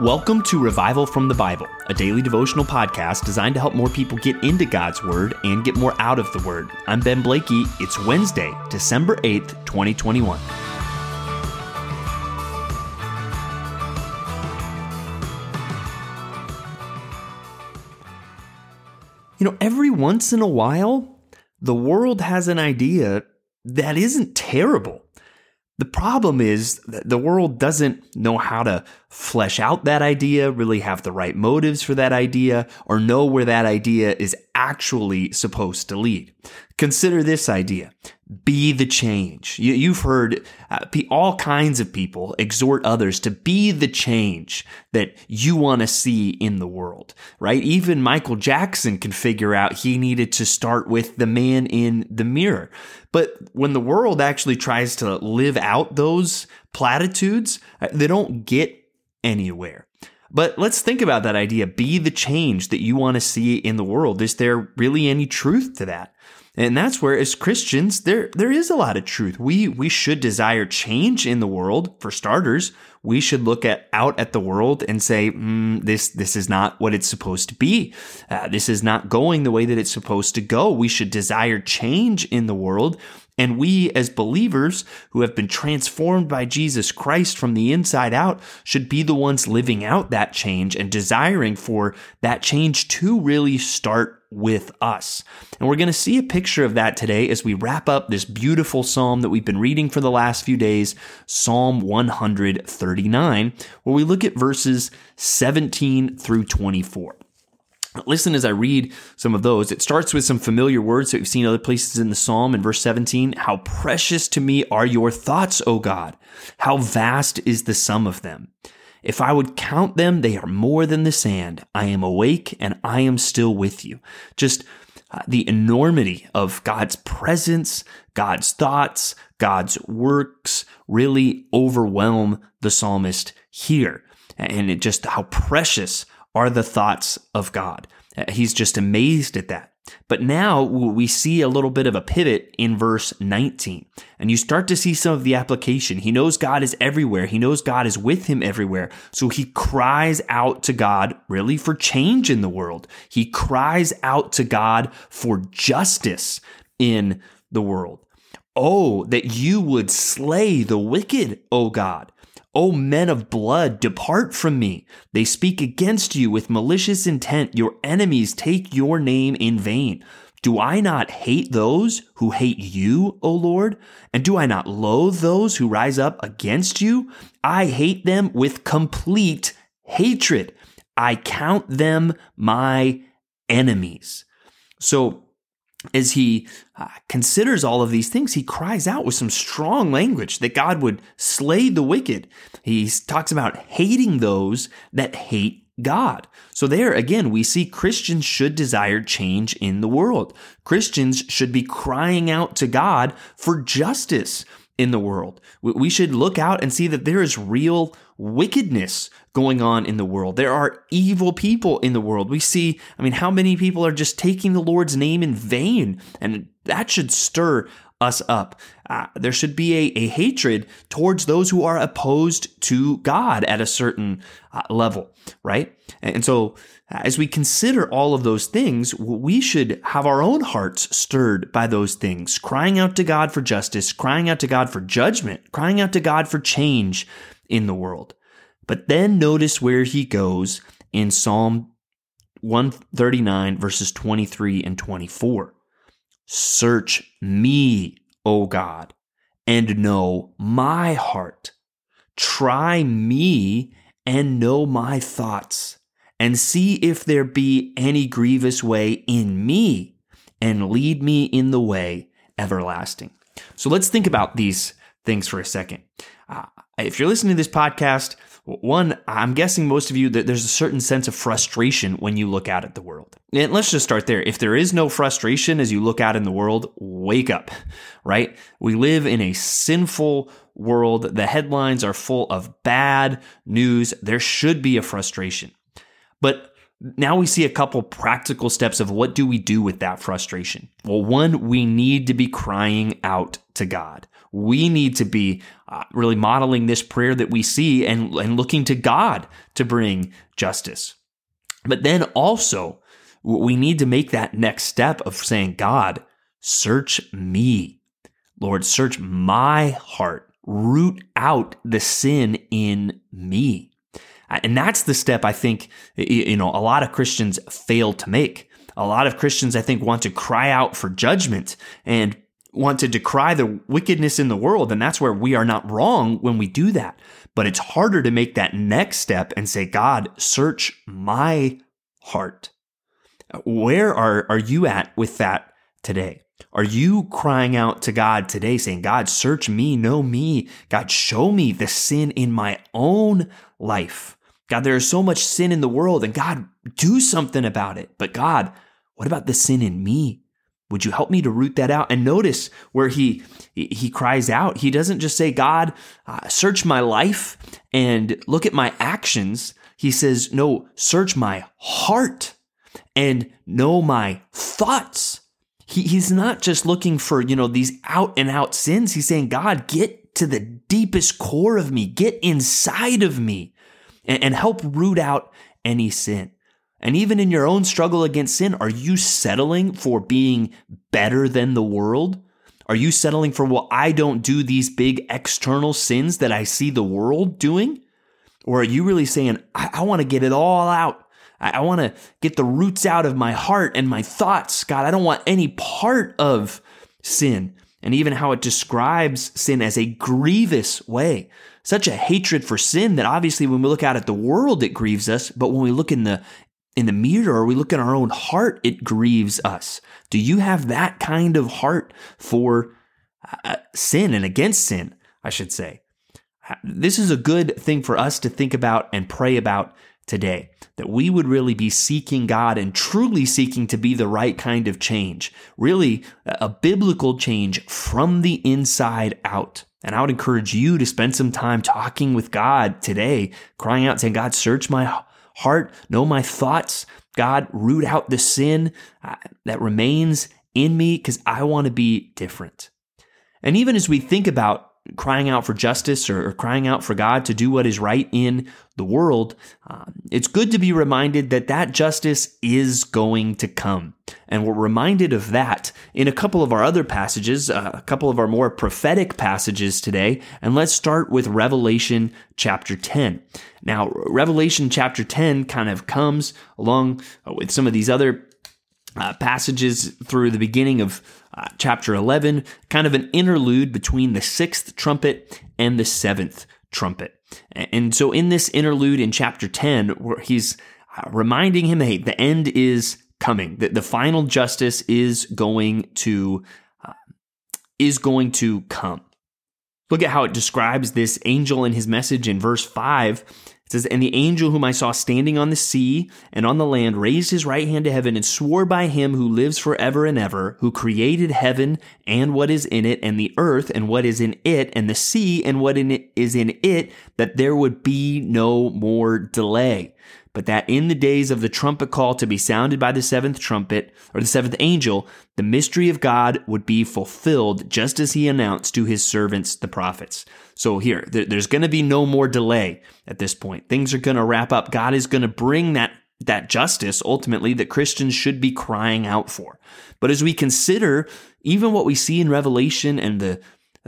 Welcome to Revival from the Bible, a daily devotional podcast designed to help more people get into God's Word and get more out of the Word. I'm Ben Blakey. It's Wednesday, December 8th, 2021. You know, every once in a while, the world has an idea that isn't terrible. The problem is that the world doesn't know how to flesh out that idea, really have the right motives for that idea, or know where that idea is actually supposed to lead. Consider this idea. Be the change. You, have heard uh, all kinds of people exhort others to be the change that you want to see in the world, right? Even Michael Jackson can figure out he needed to start with the man in the mirror. But when the world actually tries to live out those platitudes, uh, they don't get anywhere. But let's think about that idea. Be the change that you want to see in the world. Is there really any truth to that? And that's where as Christians, there, there is a lot of truth. We, we should desire change in the world. For starters, we should look at out at the world and say, mm, this, this is not what it's supposed to be. Uh, this is not going the way that it's supposed to go. We should desire change in the world. And we, as believers who have been transformed by Jesus Christ from the inside out, should be the ones living out that change and desiring for that change to really start with us. And we're going to see a picture of that today as we wrap up this beautiful psalm that we've been reading for the last few days, Psalm 139, where we look at verses 17 through 24. Listen as I read some of those. It starts with some familiar words that we've seen other places in the psalm in verse 17. How precious to me are your thoughts, O God! How vast is the sum of them! If I would count them, they are more than the sand. I am awake and I am still with you. Just uh, the enormity of God's presence, God's thoughts, God's works really overwhelm the psalmist here. And it just how precious are the thoughts of God. Uh, he's just amazed at that. But now we see a little bit of a pivot in verse 19, and you start to see some of the application. He knows God is everywhere. He knows God is with him everywhere. So he cries out to God really for change in the world. He cries out to God for justice in the world. Oh, that you would slay the wicked, O God. O men of blood, depart from me. They speak against you with malicious intent. Your enemies take your name in vain. Do I not hate those who hate you, O Lord? And do I not loathe those who rise up against you? I hate them with complete hatred. I count them my enemies. So as he uh, considers all of these things, he cries out with some strong language that God would slay the wicked. He talks about hating those that hate God. So there again, we see Christians should desire change in the world. Christians should be crying out to God for justice in the world. We should look out and see that there is real wickedness going on in the world. There are evil people in the world. We see, I mean, how many people are just taking the Lord's name in vain? And that should stir us up. Uh, there should be a, a, hatred towards those who are opposed to God at a certain uh, level, right? And, and so, uh, as we consider all of those things, we should have our own hearts stirred by those things, crying out to God for justice, crying out to God for judgment, crying out to God for change in the world. But then notice where he goes in Psalm 139, verses 23 and 24. Search me, O God, and know my heart. Try me and know my thoughts, and see if there be any grievous way in me, and lead me in the way everlasting. So let's think about these things for a second. Uh, if you're listening to this podcast, one, I'm guessing most of you that there's a certain sense of frustration when you look out at the world. And let's just start there. If there is no frustration as you look out in the world, wake up, right? We live in a sinful world. The headlines are full of bad news. There should be a frustration. But now we see a couple practical steps of what do we do with that frustration. Well, one, we need to be crying out to God. we need to be uh, really modeling this prayer that we see and, and looking to God to bring justice. But then also, we need to make that next step of saying, God, search me. Lord, search my heart. Root out the sin in me. And that's the step I think, you know, a lot of Christians fail to make. A lot of Christians, I think, want to cry out for judgment and want to decry the wickedness in the world. And that's where we are not wrong when we do that. But it's harder to make that next step and say, God, search my heart. Where are, are you at with that today? Are you crying out to God today saying, God, search me, know me. God, show me the sin in my own life. God, there is so much sin in the world and God, do something about it. But God, what about the sin in me? Would you help me to root that out? And notice where he he cries out. He doesn't just say, "God, uh, search my life and look at my actions." He says, "No, search my heart and know my thoughts." He, he's not just looking for you know these out and out sins. He's saying, "God, get to the deepest core of me. Get inside of me, and, and help root out any sin." And even in your own struggle against sin, are you settling for being better than the world? Are you settling for, well, I don't do these big external sins that I see the world doing? Or are you really saying, I, I want to get it all out? I, I want to get the roots out of my heart and my thoughts. God, I don't want any part of sin. And even how it describes sin as a grievous way. Such a hatred for sin that obviously when we look out at the world, it grieves us. But when we look in the in the mirror or we look in our own heart, it grieves us. Do you have that kind of heart for uh, sin and against sin, I should say? This is a good thing for us to think about and pray about today. That we would really be seeking God and truly seeking to be the right kind of change. Really, a biblical change from the inside out. And I would encourage you to spend some time talking with God today, crying out, saying, God, search my heart, know my thoughts. God, root out the sin uh, that remains in me because I want to be different. And even as we think about crying out for justice or, crying out for God to do what is right in the world, um, it's good to be reminded that that justice is going to come. And we're reminded of that in a couple of our other passages, uh, a couple of our more prophetic passages today. And let's start with Revelation chapter 10. Now, Revelation chapter 10 kind of comes along with some of these other uh, passages through the beginning of uh, chapter 11, kind of an interlude between the sixth trumpet and the seventh trumpet. And so in this interlude in chapter 10, where he's uh, reminding him, hey, the end is coming. The, the final justice is going to uh, is going to come. Look at how it describes this angel and his message in verse 5 it says, And the angel whom I saw standing on the sea and on the land raised his right hand to heaven and swore by him who lives forever and ever, who created heaven and what is in it, and the earth and what is in it, and the sea and what in it is in it, that there would be no more delay but that in the days of the trumpet call to be sounded by the seventh trumpet, or the seventh angel, the mystery of God would be fulfilled just as he announced to his servants, the prophets. So here, there's going to be no more delay at this point. Things are going to wrap up. God is going to bring that that justice ultimately that Christians should be crying out for. But as we consider even what we see in Revelation and the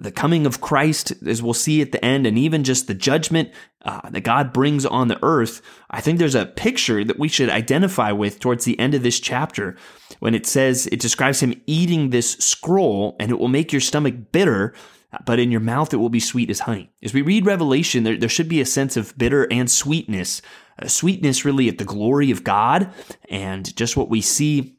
the coming of Christ, as we'll see at the end, and even just the judgment uh, that God brings on the earth, I think there's a picture that we should identify with towards the end of this chapter when it says, it describes him eating this scroll and it will make your stomach bitter, but in your mouth it will be sweet as honey. As we read Revelation, there, there should be a sense of bitter and sweetness. A sweetness really at the glory of God and just what we see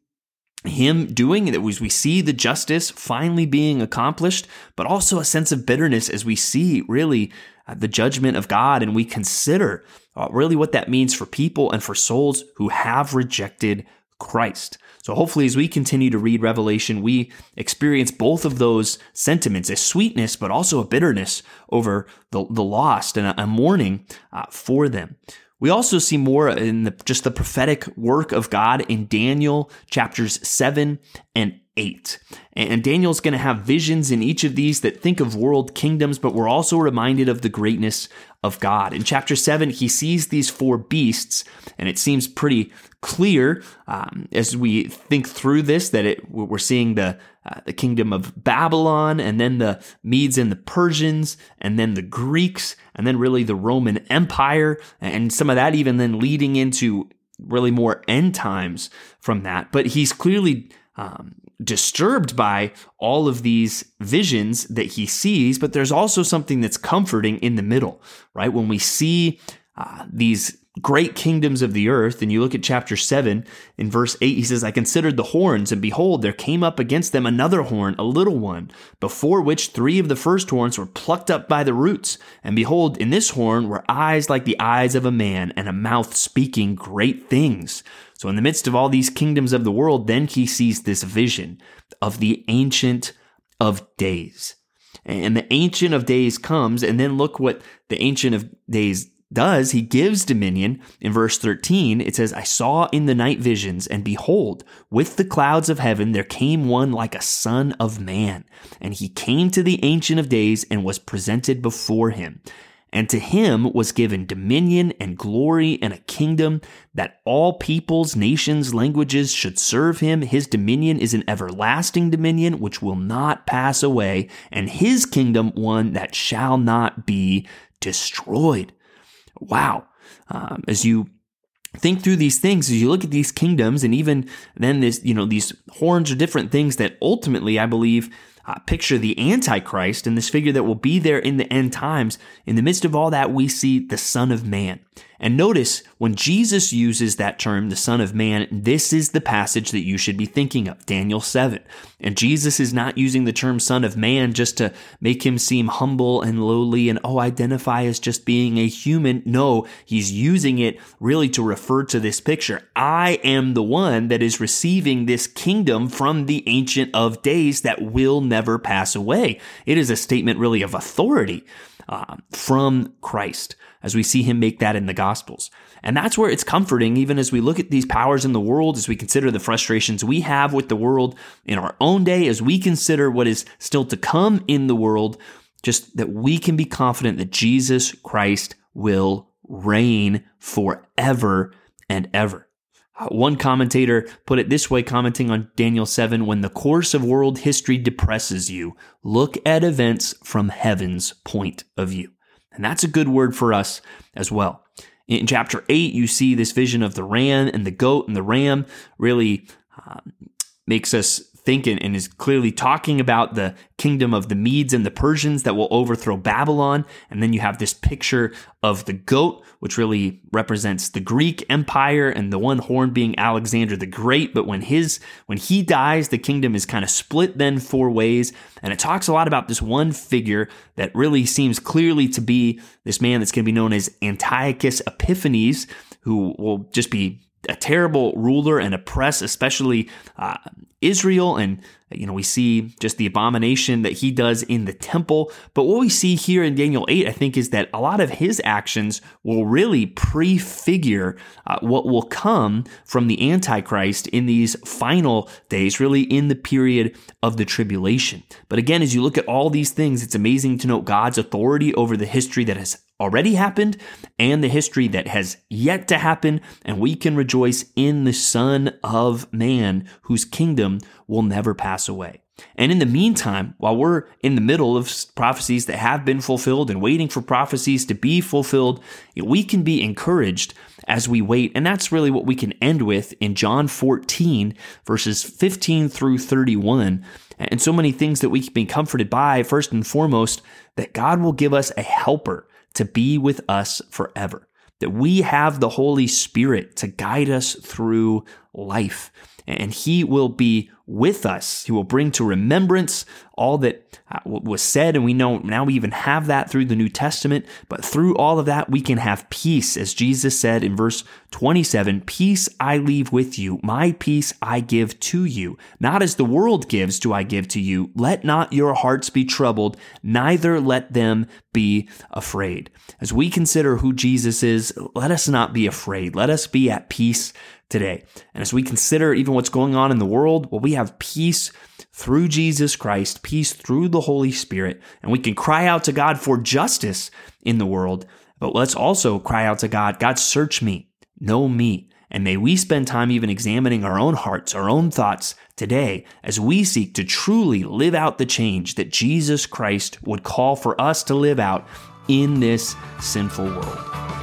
him doing it was we see the justice finally being accomplished, but also a sense of bitterness as we see really uh, the judgment of God and we consider uh, really what that means for people and for souls who have rejected Christ. So hopefully, as we continue to read Revelation, we experience both of those sentiments a sweetness, but also a bitterness over the, the lost and a, a mourning uh, for them. We also see more in the, just the prophetic work of God in Daniel chapters 7 and 8. And Daniel's going to have visions in each of these that think of world kingdoms, but we're also reminded of the greatness of God. In chapter 7, he sees these four beasts, and it seems pretty clear um, as we think through this that it, we're seeing the, uh, the kingdom of Babylon, and then the Medes and the Persians, and then the Greeks, and then really the Roman Empire, and some of that even then leading into really more end times from that. But he's clearly um, disturbed by all of these visions that he sees, but there's also something that's comforting in the middle, right? When we see uh, these great kingdoms of the earth, and you look at chapter 7 in verse 8, he says, I considered the horns, and behold, there came up against them another horn, a little one, before which three of the first horns were plucked up by the roots. And behold, in this horn were eyes like the eyes of a man, and a mouth speaking great things. So, in the midst of all these kingdoms of the world, then he sees this vision of the Ancient of Days. And the Ancient of Days comes, and then look what the Ancient of Days does. He gives dominion. In verse 13, it says, I saw in the night visions, and behold, with the clouds of heaven there came one like a son of man. And he came to the Ancient of Days and was presented before him. And to him was given dominion and glory and a kingdom that all peoples, nations, languages should serve him. His dominion is an everlasting dominion which will not pass away, and his kingdom one that shall not be destroyed. Wow. Um, as you think through these things as you look at these kingdoms and even then this you know these horns are different things that ultimately i believe uh, picture the Antichrist and this figure that will be there in the end times. In the midst of all that, we see the Son of Man. And notice when Jesus uses that term, the Son of Man, this is the passage that you should be thinking of, Daniel 7. And Jesus is not using the term Son of Man just to make him seem humble and lowly and, oh, identify as just being a human. No, he's using it really to refer to this picture. I am the one that is receiving this kingdom from the Ancient of Days that will never pass away. It is a statement really of authority uh, from Christ as we see him make that in the Gospels. And that's where it's comforting, even as we look at these powers in the world, as we consider the frustrations we have with the world in our own day, as we consider what is still to come in the world, just that we can be confident that Jesus Christ will reign forever and ever. One commentator put it this way, commenting on Daniel 7 When the course of world history depresses you, look at events from heaven's point of view. And that's a good word for us as well. In chapter 8, you see this vision of the ram and the goat, and the ram really uh, makes us think and, and is clearly talking about the kingdom of the Medes and the Persians that will overthrow Babylon. And then you have this picture of the goat, which really represents the Greek empire and the one horn being Alexander the Great. But when his, when he dies, the kingdom is kind of split then four ways. And it talks a lot about this one figure that really seems clearly to be this man that's going to be known as Antiochus Epiphanes, who will just be a terrible ruler and oppress, especially uh, Israel. And, you know, we see just the abomination that he does in the temple. But what we see here in Daniel 8, I think, is that a lot of his actions will really prefigure uh, what will come from the Antichrist in these final days, really in the period of the tribulation. But again, as you look at all these things, it's amazing to note God's authority over the history that has already happened and the history that has yet to happen, and we can rejoice in the Son of Man, whose kingdom will never pass away. And in the meantime, while we're in the middle of prophecies that have been fulfilled and waiting for prophecies to be fulfilled, we can be encouraged as we wait. And that's really what we can end with in John 14, verses 15 through 31. And so many things that we can be comforted by, first and foremost, that God will give us a helper to be with us forever. That we have the Holy Spirit to guide us through life. And He will be with us. He will bring to remembrance all that uh, was said. And we know now we even have that through the New Testament. But through all of that, we can have peace. As Jesus said in verse 27 Peace I leave with you, my peace I give to you. Not as the world gives, do I give to you. Let not your hearts be troubled, neither let them be afraid. As we consider who Jesus is, let us not be afraid. Let us be at peace today. And as we consider even what's going on in the world, well, we have have peace through Jesus Christ, peace through the Holy Spirit, and we can cry out to God for justice in the world. But let's also cry out to God, God, search me, know me. And may we spend time even examining our own hearts, our own thoughts today as we seek to truly live out the change that Jesus Christ would call for us to live out in this sinful world.